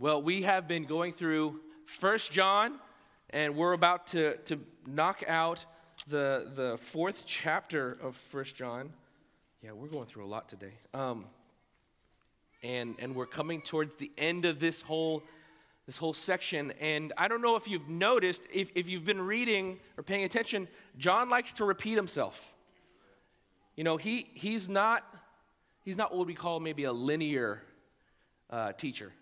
Well, we have been going through First John, and we're about to, to knock out the, the fourth chapter of First John. Yeah, we're going through a lot today. Um, and, and we're coming towards the end of this whole, this whole section. And I don't know if you've noticed, if, if you've been reading or paying attention, John likes to repeat himself. You know, he, he's, not, he's not what we call maybe a linear uh, teacher.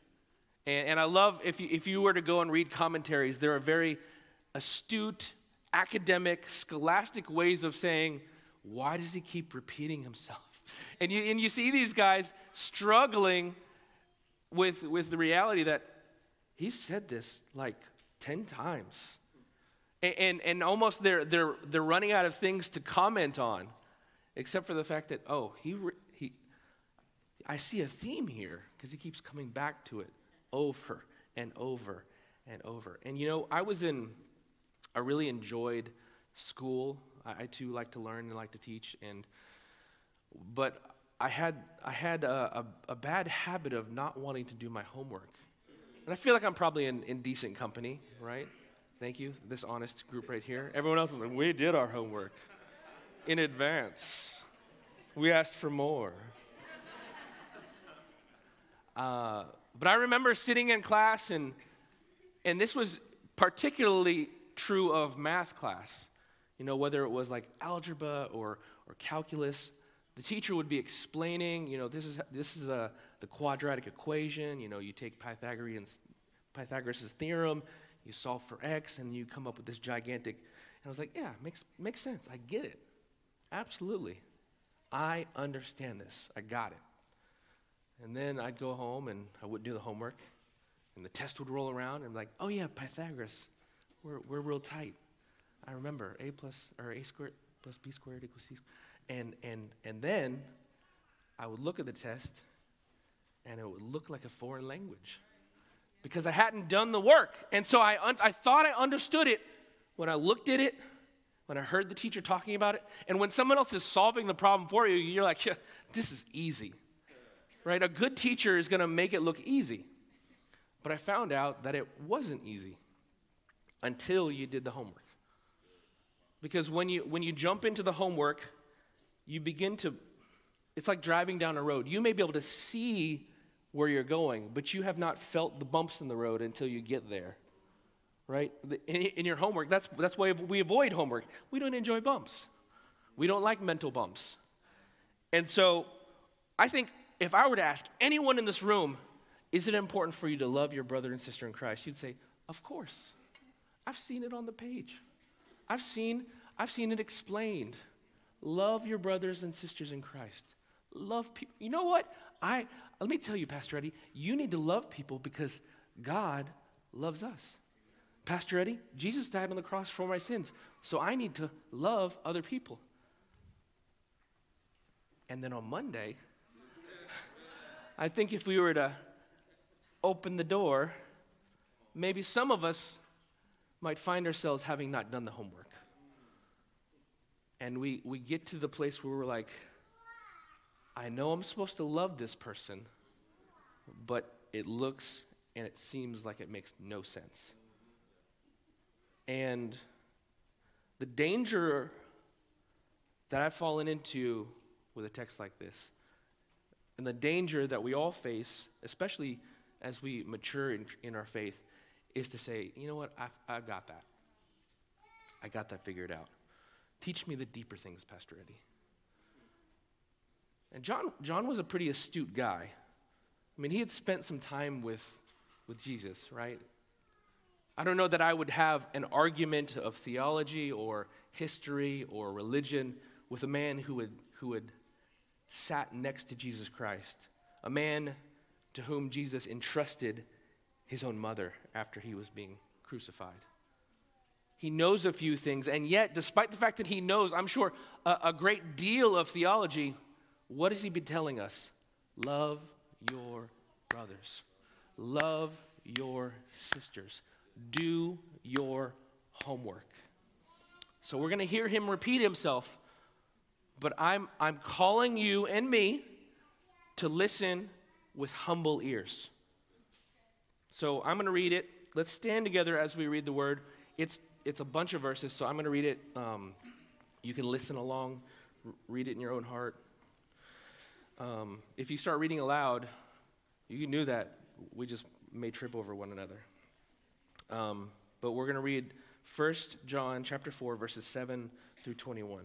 And, and I love if you, if you were to go and read commentaries, there are very astute, academic, scholastic ways of saying, why does he keep repeating himself? And you, and you see these guys struggling with, with the reality that he said this like 10 times. And, and, and almost they're, they're, they're running out of things to comment on, except for the fact that, oh, he, he, I see a theme here because he keeps coming back to it over and over and over. And you know, I was in, I really enjoyed school. I, I too like to learn and like to teach. And, but I had, I had a, a, a, bad habit of not wanting to do my homework. And I feel like I'm probably in, in decent company, right? Thank you, this honest group right here. Everyone else is like, we did our homework in advance. We asked for more. Uh, but I remember sitting in class, and, and this was particularly true of math class. You know, whether it was like algebra or, or calculus, the teacher would be explaining, you know, this is, this is the, the quadratic equation. You know, you take Pythagorean's, Pythagoras' theorem, you solve for x, and you come up with this gigantic. And I was like, yeah, makes, makes sense. I get it. Absolutely. I understand this. I got it. And then I'd go home and I wouldn't do the homework. And the test would roll around and I'm like, oh yeah, Pythagoras. We're, we're real tight. I remember a plus or a squared plus b squared equals c squared. And, and, and then I would look at the test and it would look like a foreign language because I hadn't done the work. And so I, un- I thought I understood it when I looked at it, when I heard the teacher talking about it. And when someone else is solving the problem for you, you're like, yeah, this is easy right? A good teacher is going to make it look easy. But I found out that it wasn't easy until you did the homework. Because when you, when you jump into the homework, you begin to, it's like driving down a road. You may be able to see where you're going, but you have not felt the bumps in the road until you get there. Right? In, in your homework, that's, that's why we avoid homework. We don't enjoy bumps, we don't like mental bumps. And so I think if I were to ask anyone in this room, is it important for you to love your brother and sister in Christ? You'd say, Of course. I've seen it on the page. I've seen, I've seen it explained. Love your brothers and sisters in Christ. Love people. You know what? I let me tell you, Pastor Eddie, you need to love people because God loves us. Pastor Eddie, Jesus died on the cross for my sins, so I need to love other people. And then on Monday, I think if we were to open the door, maybe some of us might find ourselves having not done the homework. And we, we get to the place where we're like, I know I'm supposed to love this person, but it looks and it seems like it makes no sense. And the danger that I've fallen into with a text like this and the danger that we all face, especially as we mature in, in our faith, is to say, you know what, I've, I've got that. I got that figured out. Teach me the deeper things, Pastor Eddie. And John, John was a pretty astute guy. I mean, he had spent some time with, with Jesus, right? I don't know that I would have an argument of theology or history or religion with a man who would, who would sat next to Jesus Christ, a man to whom Jesus entrusted his own mother after he was being crucified. He knows a few things, and yet, despite the fact that he knows, I'm sure, a, a great deal of theology, what has he been telling us? Love your brothers, love your sisters, do your homework. So, we're going to hear him repeat himself but I'm, I'm calling you and me to listen with humble ears. So I'm going to read it. Let's stand together as we read the word. It's, it's a bunch of verses, so I'm going to read it. Um, you can listen along, read it in your own heart. Um, if you start reading aloud, you knew that we just may trip over one another. Um, but we're going to read 1 John chapter 4 verses 7 through 21.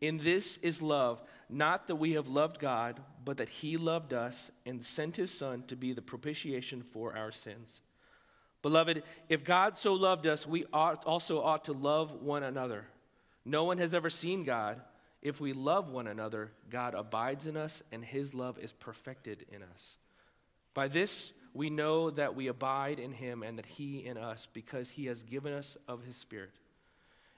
In this is love, not that we have loved God, but that he loved us and sent his Son to be the propitiation for our sins. Beloved, if God so loved us, we ought, also ought to love one another. No one has ever seen God. If we love one another, God abides in us, and his love is perfected in us. By this we know that we abide in him and that he in us, because he has given us of his Spirit.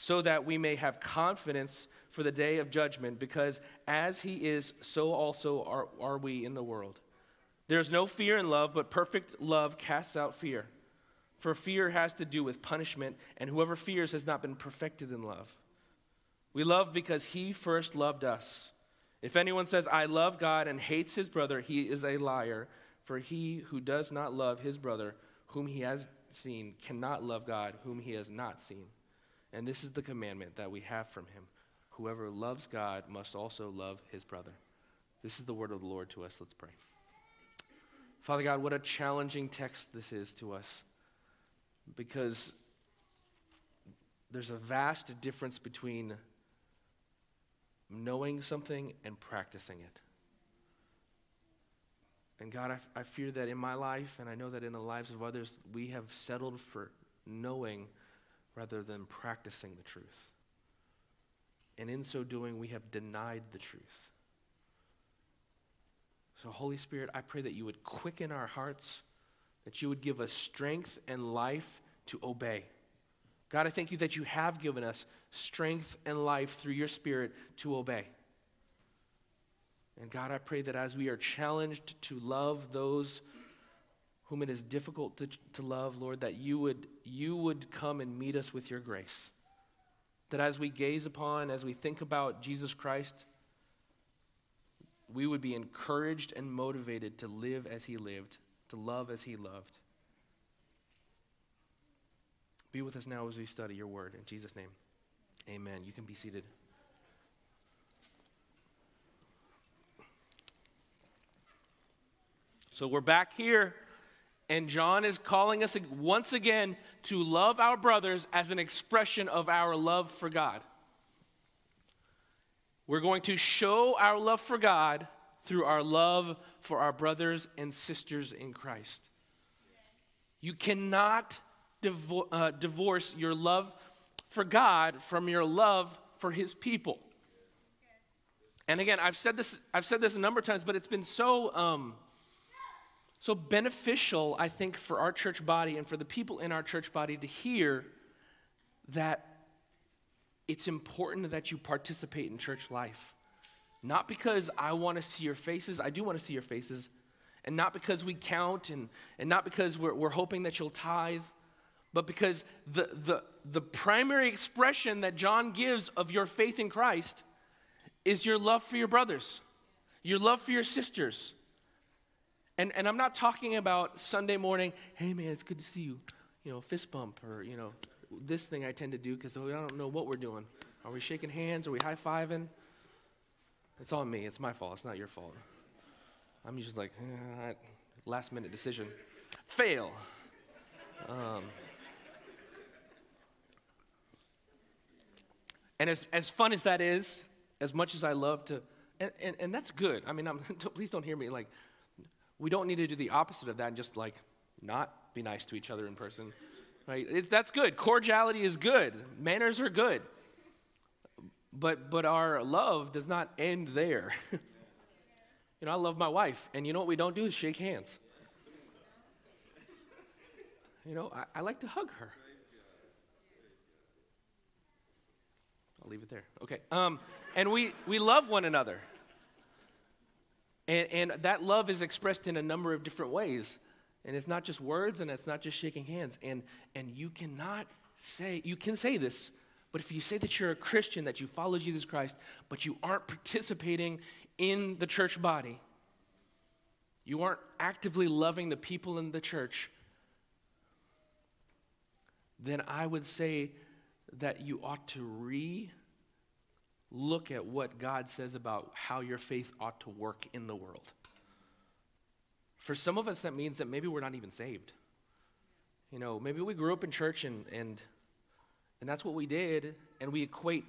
so that we may have confidence for the day of judgment, because as he is, so also are, are we in the world. There is no fear in love, but perfect love casts out fear. For fear has to do with punishment, and whoever fears has not been perfected in love. We love because he first loved us. If anyone says, I love God and hates his brother, he is a liar. For he who does not love his brother, whom he has seen, cannot love God, whom he has not seen. And this is the commandment that we have from him Whoever loves God must also love his brother. This is the word of the Lord to us. Let's pray. Father God, what a challenging text this is to us because there's a vast difference between knowing something and practicing it. And God, I, I, fear that in my life, and I know that in the lives of others, we have settled for knowing rather than practicing the truth. And in so doing, we have denied the truth. So, Holy Spirit, I pray that you would quicken our hearts, that you would give us strength and life to obey. God, I thank you that you have given us strength and life through your Spirit to obey. And God, I pray that as we are challenged to love those whom it is difficult to, to love, Lord, that you would, you would come and meet us with your grace. That as we gaze upon, as we think about Jesus Christ, we would be encouraged and motivated to live as he lived, to love as he loved. Be with us now as we study your word. In Jesus' name, amen. You can be seated. So we're back here, and John is calling us once again to love our brothers as an expression of our love for God. We're going to show our love for God through our love for our brothers and sisters in Christ. You cannot divo- uh, divorce your love for God from your love for his people. And again, I've said this, I've said this a number of times, but it's been so, um, so beneficial, I think, for our church body and for the people in our church body to hear that it's important that you participate in church life. Not because I want to see your faces, I do want to see your faces, and not because we count and, and not because we're, we're hoping that you'll tithe, but because the, the, the primary expression that John gives of your faith in Christ is your love for your brothers, your love for your sisters. And, and I'm not talking about Sunday morning, hey man, it's good to see you, you know, fist bump or, you know, this thing I tend to do because I don't know what we're doing. Are we shaking hands? Are we high fiving? It's on me. It's my fault. It's not your fault. I'm usually like, eh, last minute decision. Fail. Um, and as, as fun as that is, as much as I love to, And, and, and that's good. I mean, I'm, please don't hear me like, we don't need to do the opposite of that and just like not be nice to each other in person, right? It, that's good. Cordiality is good. Manners are good. But, but our love does not end there. you know, I love my wife, and you know what we don't do is shake hands. You know, I, I like to hug her. I'll leave it there. Okay. Um, and we, we love one another. And, and that love is expressed in a number of different ways. And it's not just words and it's not just shaking hands. And, and you cannot say, you can say this, but if you say that you're a Christian, that you follow Jesus Christ, but you aren't participating in the church body, you aren't actively loving the people in the church, then I would say that you ought to re look at what God says about how your faith ought to work in the world. For some of us, that means that maybe we're not even saved. You know, maybe we grew up in church and, and, and that's what we did, and we equate,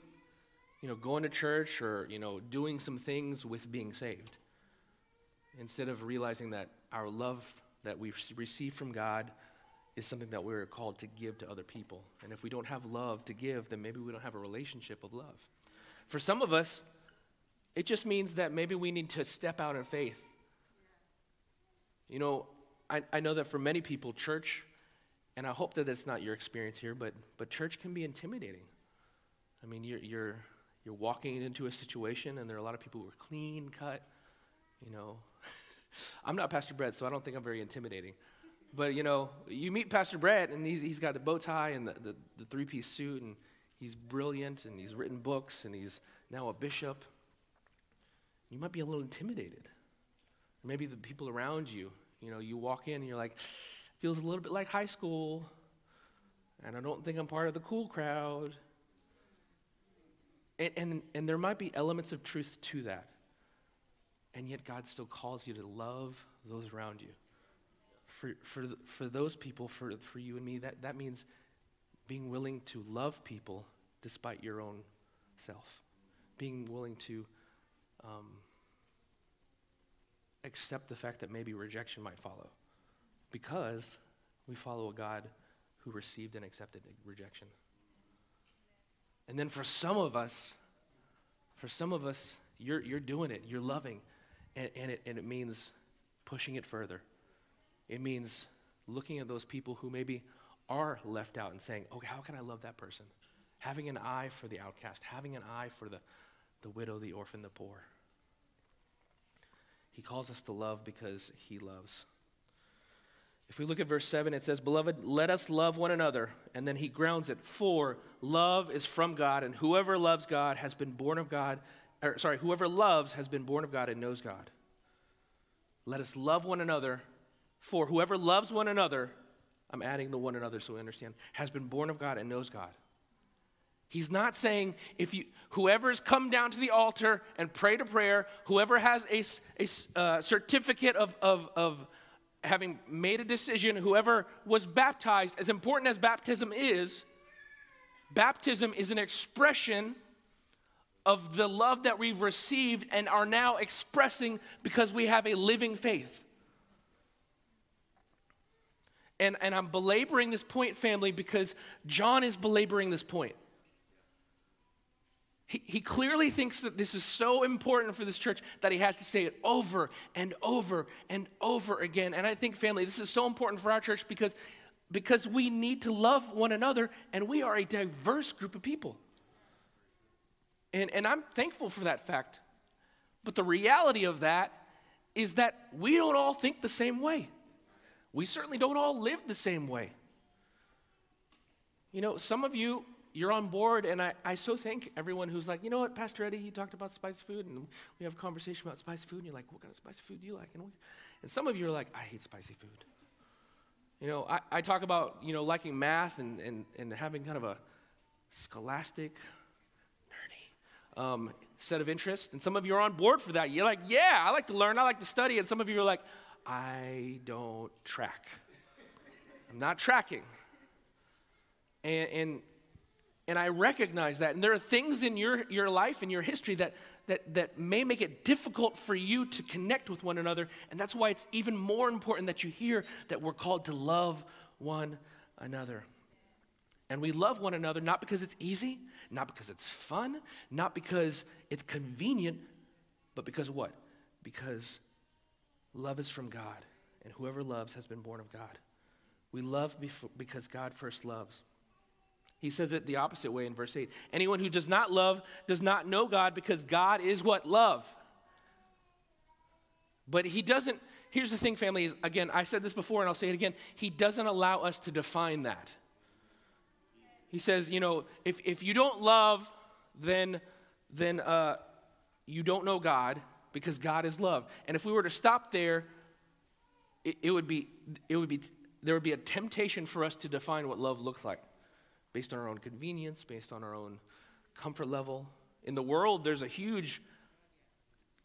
you know, going to church or, you know, doing some things with being saved. Instead of realizing that our love that we receive from God is something that we're called to give to other people. And if we don't have love to give, then maybe we don't have a relationship of love. For some of us, it just means that maybe we need to step out in faith. You know, I, I know that for many people, church, and I hope that that's not your experience here, but, but church can be intimidating. I mean, you're, you're, you're walking into a situation, and there are a lot of people who are clean cut. You know, I'm not Pastor Brett, so I don't think I'm very intimidating. But you know, you meet Pastor Brett, and he's, he's got the bow tie and the, the, the three piece suit, and he's brilliant, and he's written books, and he's now a bishop. You might be a little intimidated. maybe the people around you, you know, you walk in and you're like, feels a little bit like high school, and I don't think I'm part of the cool crowd. And, and, and there might be elements of truth to that. And yet, God still calls you to love those around you for, for, for those people, for, for you and me, that, that means being willing to love people despite your own self, being willing to um, accept the fact that maybe rejection might follow because we follow a God who received and accepted rejection. And then for some of us, for some of us, you're, you're doing it, you're loving, and, and, it, and it means pushing it further. It means looking at those people who maybe are left out and saying, okay, how can I love that person? Having an eye for the outcast, having an eye for the, the widow, the orphan, the poor. He calls us to love because he loves. If we look at verse 7, it says, Beloved, let us love one another. And then he grounds it. For love is from God, and whoever loves God has been born of God. Or, sorry, whoever loves has been born of God and knows God. Let us love one another for whoever loves one another, I'm adding the one another so we understand, has been born of God and knows God. He's not saying if you whoever's come down to the altar and prayed a prayer, whoever has a, a uh, certificate of, of, of having made a decision, whoever was baptized, as important as baptism is, baptism is an expression of the love that we've received and are now expressing because we have a living faith. And, and I'm belaboring this point, family, because John is belaboring this point. He, he clearly thinks that this is so important for this church that he has to say it over and over and over again. And I think, family, this is so important for our church because, because we need to love one another, and we are a diverse group of people. And, and I'm thankful for that fact. But the reality of that is that we don't all think the same way. We certainly don't all live the same way. You know, some of you, you're on board, and I, I so thank everyone who's like, you know what, Pastor Eddie, you talked about spicy food, and we have a conversation about spicy food, and you're like, what kind of spicy food do you like? And, we, and some of you are like, I hate spicy food. You know, I, I talk about, you know, liking math and, and, and having kind of a scholastic, nerdy um, set of interests, and some of you are on board for that. You're like, yeah, I like to learn, I like to study, and some of you are like, I don't track. I'm not tracking. And, and, And I recognize that. And there are things in your, your life and your history that, that, that may make it difficult for you to connect with one another. And that's why it's even more important that you hear that we're called to love one another. And we love one another not because it's easy, not because it's fun, not because it's convenient, but because what? Because love is from God, and whoever loves has been born of God. We love because God first loves. He says it the opposite way in verse 8. Anyone who does not love does not know God because God is what? Love. But he doesn't, here's the thing, family, is again, I said this before and I'll say it again. He doesn't allow us to define that. He says, you know, if, if you don't love, then, then uh, you don't know God because God is love. And if we were to stop there, it, it, would be, it would be, there would be a temptation for us to define what love looks like based on our own convenience, based on our own comfort level. In the world, there's a huge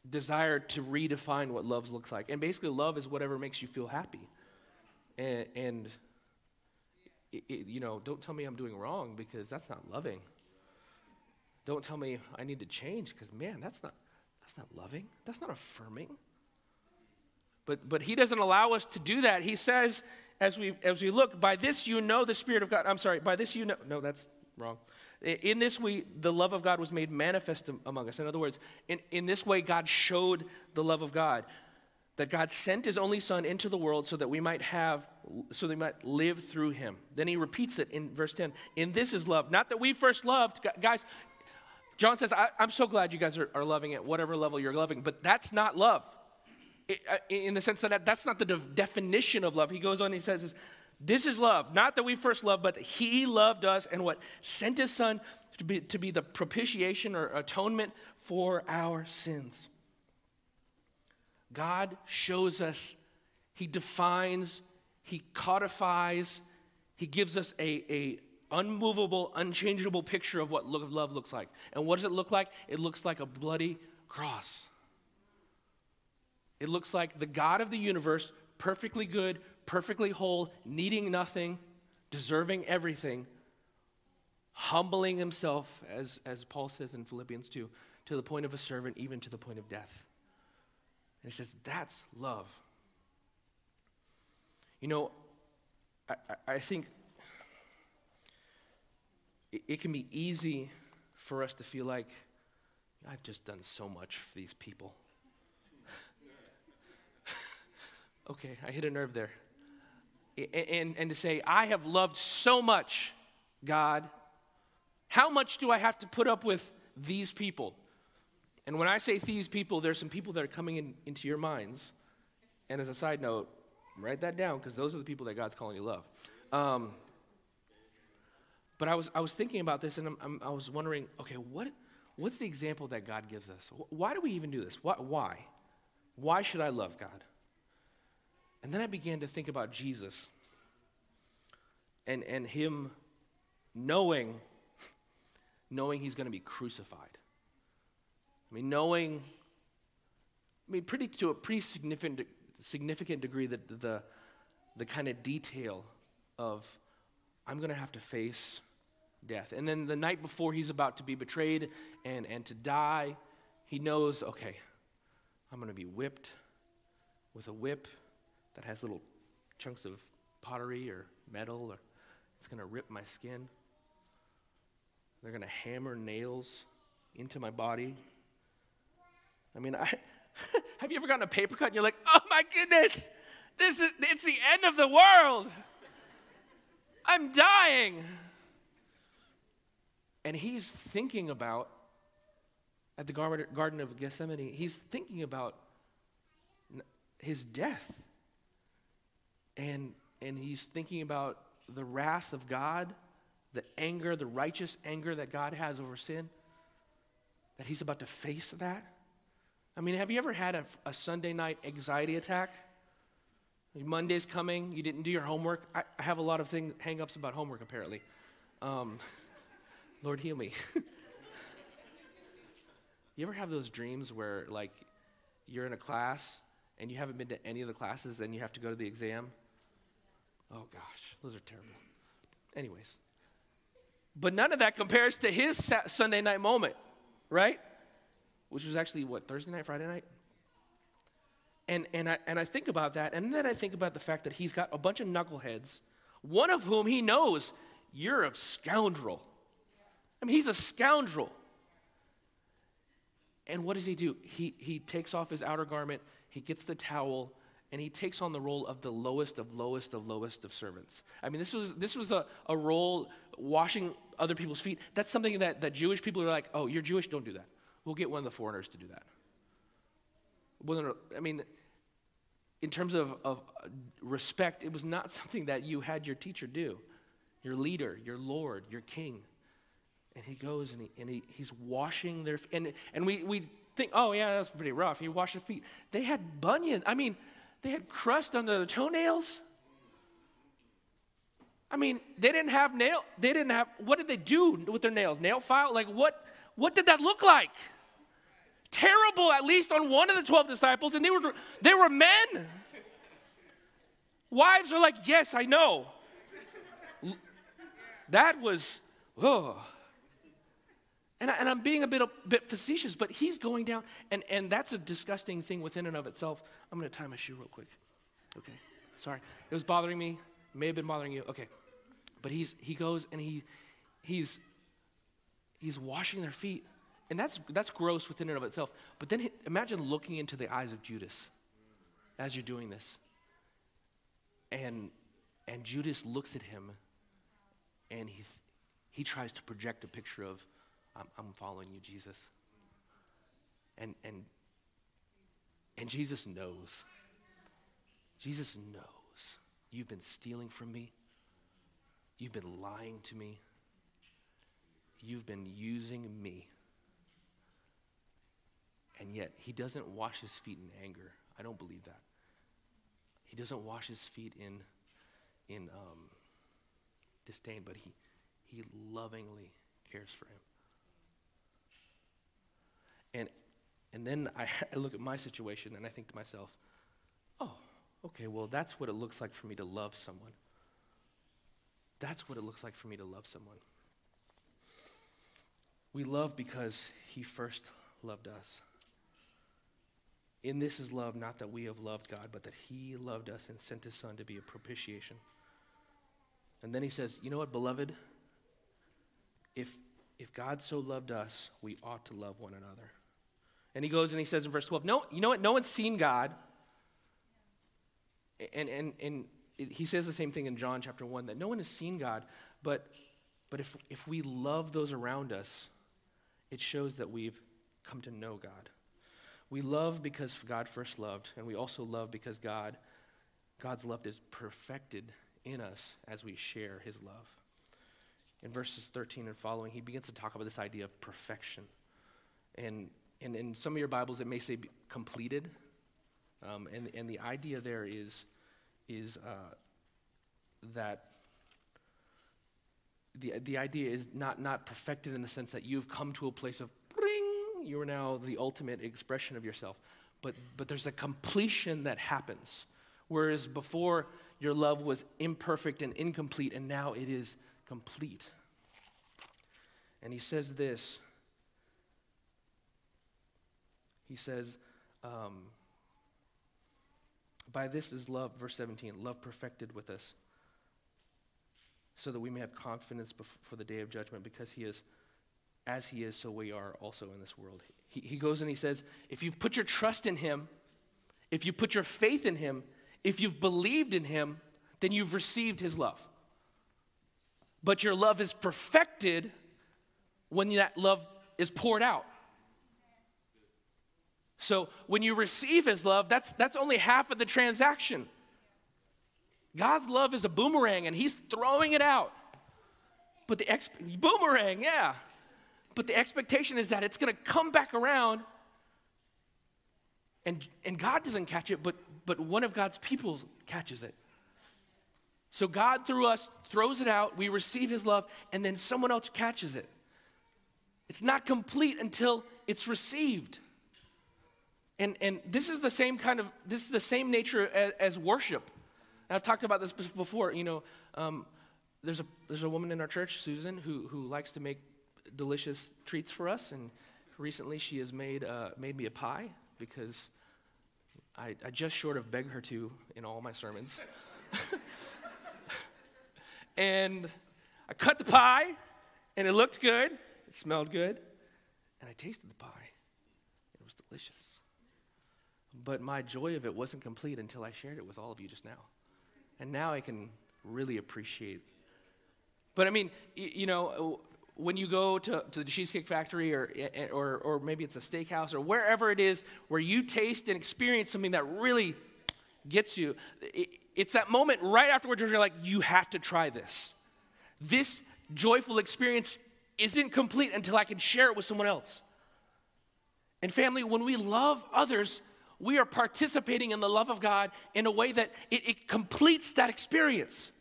desire to redefine what love looks like. And basically, love is whatever makes you feel happy. And, and it, it, you know, don't tell me I'm doing wrong because that's not loving. Don't tell me I need to change because, man, that's not, that's not loving. That's not affirming. But, but he doesn't allow us to do that. He says, as we, as we look, by this you know the Spirit of God. I'm sorry, by this you know. No, that's wrong. In this way, the love of God was made manifest among us. In other words, in, in this way, God showed the love of God. That God sent his only Son into the world so that we might have, so we might live through him. Then he repeats it in verse 10. In this is love. Not that we first loved. Guys, John says, I, am so glad you guys are, are loving at whatever level you're loving, but that's not love. Uh, in the sense that that's not the de- definition of love. He goes on, he says, This is love. Not that we first loved, but he loved us and what? Sent his son to be, to be the propitiation or atonement for our sins. God shows us, he defines, he codifies, he gives us a, a unmovable, unchangeable picture of what love looks like. And what does it look like? It looks like a bloody cross. It looks like the God of the universe, perfectly good, perfectly whole, needing nothing, deserving everything, humbling himself, as, as Paul says in Philippians 2, to the point of a servant, even to the point of death. And he says, that's love. You know, I, I think it, it can be easy for us to feel like, I've just done so much for these people. okay, I hit a nerve there. And, and, and to say, I have loved so much, God. How much do I have to put up with these people? And when I say these people, there's some people that are coming in, into your minds. And as a side note, write that down because those are the people that God's calling you love. Um, but I was, I was thinking about this and I'm, I'm, i was wondering okay, what, what's the example that God gives us? Why do we even do this? Why? Why, why should I love God? And then I began to think about Jesus and, and him knowing, knowing he's going to be crucified. I mean, knowing, I mean, pretty to a pretty significant, significant degree that the, the, the kind of detail of I'm going to have to face death. And then the night before he's about to be betrayed and, and to die, he knows, okay, I'm going to be whipped with a whip that has little chunks of pottery or metal, or it's going to rip my skin. They're going to hammer nails into my body. I mean, I, have you ever gotten a paper cut and you're like, oh my goodness, this is, it's the end of the world. I'm dying. And he's thinking about, at the Garden of Gethsemane, he's thinking about his death. And, and he's thinking about the wrath of God, the anger, the righteous anger that God has over sin, that he's about to face that. I mean, have you ever had a, a Sunday night anxiety attack? Monday's coming, you didn't do your homework. I, I have a lot of things, hang-ups about homework, apparently. Um, Lord, heal me. you ever have those dreams where, like, you're in a class and you haven't been to any of the classes and you have to go to the exam? Oh, gosh, those are terrible. Anyways, But none of that compares to his Sunday night moment, right? Which was actually what, Thursday night, Friday night? And, and, I, and I think about that, and then I think about the fact that he's got a bunch of knuckleheads, one of whom he knows, you're a scoundrel. I mean, he's a scoundrel. And what does he do? He, he takes off his outer garment, he gets the towel, and he takes on the role of the lowest of lowest of lowest of servants. I mean, this was, this was a, a role washing other people's feet. That's something that, that Jewish people are like, oh, you're Jewish, don't do that. We'll get one of the foreigners to do that. Well, I mean, in terms of, of respect, it was not something that you had your teacher do, your leader, your Lord, your king. And he goes and, he, and he, he's washing their feet. And, and we, we think, oh, yeah, that's pretty rough. He washed their feet. They had bunions. I mean, they had crust under the toenails. I mean, they didn't have nail. They didn't have. What did they do with their nails? Nail file? Like what? What did that look like? Terrible. At least on one of the twelve disciples, and they were they were men. Wives are like, yes, I know. That was, oh. And, I, am being a bit, a bit facetious, but he's going down, and, and that's a disgusting thing within and of itself. I'm going to tie my shoe real quick. Okay, sorry. It was bothering me. It may have been bothering you. Okay. But he's, he goes and he, he's, he's washing their feet. And that's, that's gross within and of itself. But then he, imagine looking into the eyes of Judas as you're doing this. And, and Judas looks at him and he, he tries to project a picture of I'm, I'm following you, Jesus. And, and, and Jesus knows. Jesus knows. You've been stealing from me. You've been lying to me. You've been using me. And yet, he doesn't wash his feet in anger. I don't believe that. He doesn't wash his feet in, in um, disdain, but he, he lovingly cares for him. And, and then I, I look at my situation and I think to myself, oh, okay, well, that's what it looks like for me to love someone. That's what it looks like for me to love someone. We love because he first loved us. In this is love, not that we have loved God, but that he loved us and sent his son to be a propitiation. And then he says, You know what, beloved? If, if God so loved us, we ought to love one another. And he goes and he says in verse 12, no, you know what? No one's seen God. And, and, and he says the same thing in John chapter 1 that no one has seen God, but, but if, if we love those around us, it shows that we've come to know God. We love because God first loved, and we also love because God, God's love is perfected in us as we share his love. In verses 13 and following, he begins to talk about this idea of perfection. And, and in some of your Bibles, it may say completed. Um, and, and the idea there is is uh, that the, the idea is not, not perfected in the sense that you've come to a place of bring, you are now the ultimate expression of yourself. But, but there's a completion that happens. Whereas before, your love was imperfect and incomplete, and now it is complete. And he says this. He says, um, by this is love, verse 17, love perfected with us, so that we may have confidence before the day of judgment, because he is, as he is, so we are also in this world. He, he goes and he says, if you put your trust in him, if you put your faith in him, if you've believed in him, then you've received his love. But your love is perfected when that love is poured out. So when you receive his love, that's, that's only half of the transaction. God's love is a boomerang and he's throwing it out. But the boomerang, yeah. But the expectation is that it's going to come back around and, and God doesn't catch it, but, but one of God's people catches it. So God through us throws it out, we receive his love, and then someone else catches it. It's not complete until it's received. And, and this is the same kind of, this is the same nature as, as worship. And I've talked about this before, you know, um, there's a there's a woman in our church, Susan, who who likes to make delicious treats for us, and recently she has made uh, made me a pie because I, I just short of beg her to in all my sermons. and I cut the pie, and it looked good, it smelled good, and I tasted the pie. It was delicious. But my joy of it wasn't complete until I shared it with all of you just now. And now I can really appreciate. But I mean, you know, uh, when you go to, to the Cheesecake Factory or, eh, eh, or, or maybe it's a steakhouse or wherever it is where you taste and experience something that really gets you, it's that moment right afterwards where you're like, you have to try this. This joyful experience isn't complete until I can share it with someone else. And family, when we love others, we are participating in the love of God in a way that it, it completes that experience.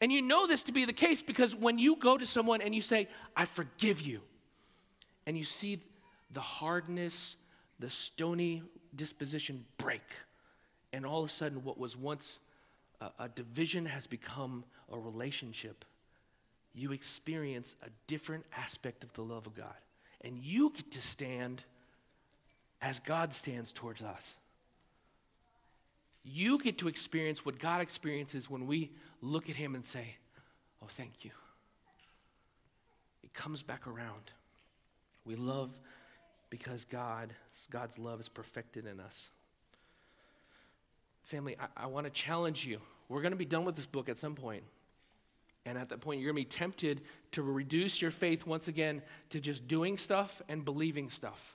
And you know this to be the case because when you go to someone and you say, I forgive you, and you see the hardness, the stony disposition break, and all of a sudden, what was once a, a division has become a relationship, you experience a different aspect of the love of God. And you get to stand as God stands towards us. You get to experience what God experiences when we look at Him and say, Oh, thank you. It comes back around. We love because God, God's love is perfected in us. Family, I, I want to challenge you. We're going to be done with this book at some point. And at that point, you're going to be tempted to reduce your faith once again to just doing stuff and believing stuff.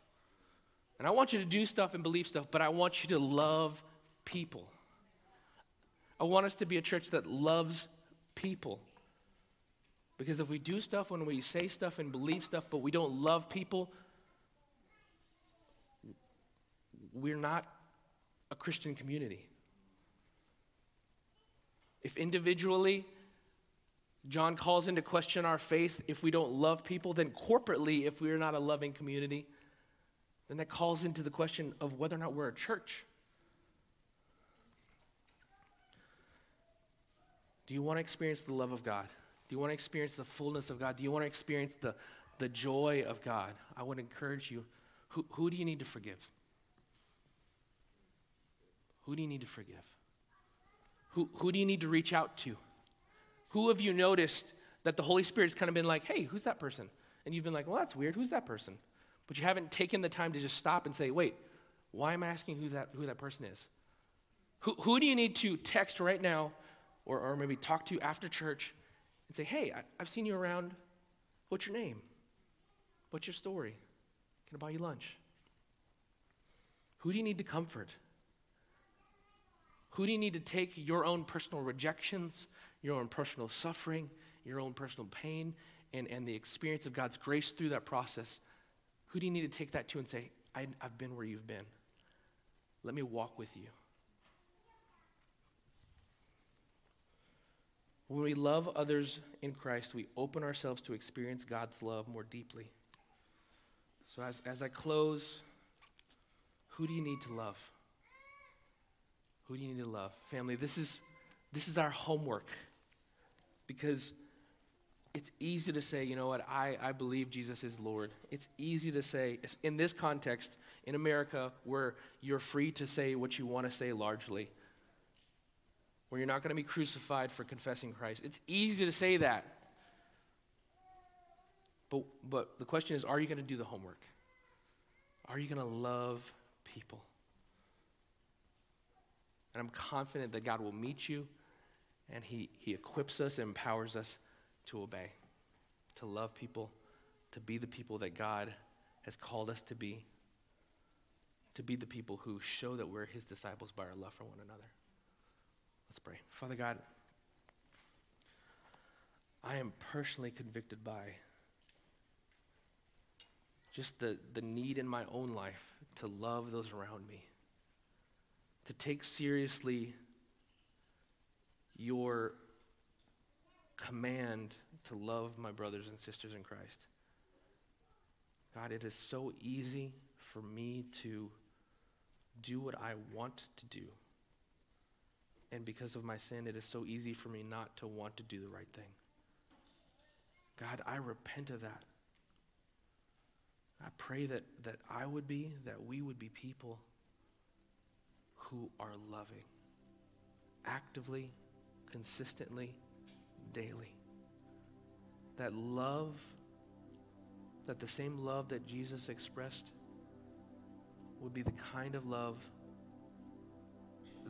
And I want you to do stuff and believe stuff, but I want you to love people. I want us to be a church that loves people. Because if we do stuff when we say stuff and believe stuff, but we don't love people, we're not a Christian community. If individually John calls into question our faith if we don't love people, then corporately, if we're not a loving community, then that calls into the question of whether or not we're a church. Do you want to experience the love of God? Do you want to experience the fullness of God? Do you want to experience the, the joy of God? I would encourage you. Who, who do you need to forgive? Who do you need to forgive? Who, who do you need to reach out to? Who have you noticed that the Holy Spirit's kind of been like, hey, who's that person? And you've been like, well, that's weird. Who's that person? But you haven't taken the time to just stop and say, wait, why am I asking who that, who that person is? Who, who do you need to text right now or, or maybe talk to after church and say, hey, I, I've seen you around. What's your name? What's your story? Can I buy you lunch? Who do you need to comfort? Who do you need to take your own personal rejections, your own personal suffering, your own personal pain, and, and the experience of God's grace through that process? Who do you need to take that to and say, I, I've been where you've been? Let me walk with you. When we love others in Christ, we open ourselves to experience God's love more deeply. So, as, as I close, who do you need to love? Who do you need to love? Family, this is, this is our homework because it's easy to say, you know what, I, I believe Jesus is Lord. It's easy to say, in this context, in America, where you're free to say what you want to say largely where you're not going to be crucified for confessing Christ. It's easy to say that. But, but the question is are you going to do the homework? Are you going to love people? And I'm confident that God will meet you and He, he equips us and empowers us to obey, to love people, to be the people that God has called us to be, to be the people who show that we're His disciples by our love for one another. Let's pray. Father God, I am personally convicted by just the, the need in my own life to love those around me, to take seriously your command to love my brothers and sisters in Christ. God, it is so easy for me to do what I want to do And because of my sin, it is so easy for me not to want to do the right thing. God, I repent of that. I pray that, that I would be, that we would be people who are loving, actively, consistently, daily. That love, that the same love that Jesus expressed would be the kind of love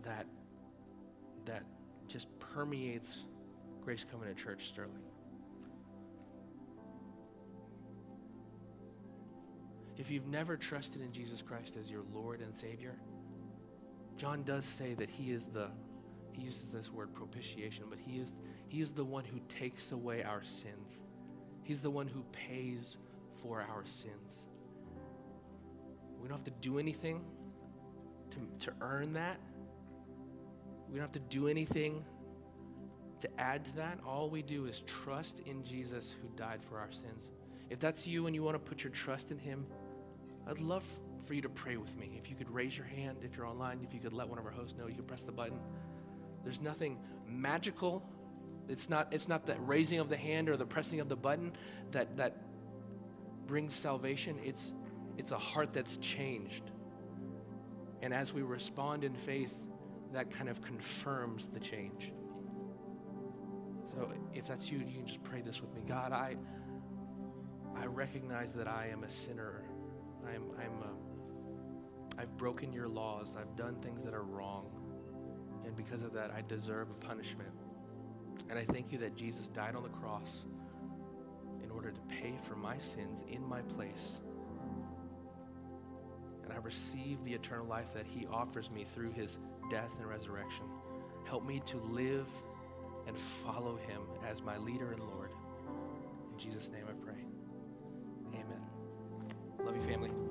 that, that just permeates Grace Covenant Church Sterling. If you've never trusted in Jesus Christ as your Lord and Savior, John does say that he is the he uses this word propitiation, but he is he is the one who takes away our sins. He's the one who pays for our sins. We don't have to do anything to, to earn that. We don't have to do anything to add to that. All we do is trust in Jesus who died for our sins. If that's you and you want to put your trust in him, I'd love for you to pray with me. If you could raise your hand, if you're online, if you could let one of our hosts know, you can press the button. There's nothing magical. It's not, it's not the raising of the hand or the pressing of the button that, that brings salvation. It's, it's a heart that's changed. And as we respond in faith, that kind of confirms the change. So if that's you, you can just pray this with me. God, I, I recognize that I am a sinner I'm, I'm, uh, I've broken your laws. I've done things that are wrong. And because of that, I deserve a punishment. And I thank you that Jesus died on the cross in order to pay for my sins in my place. And I receive the eternal life that he offers me through his death and resurrection. Help me to live and follow him as my leader and Lord. In Jesus' name I pray. Amen. Love you, family.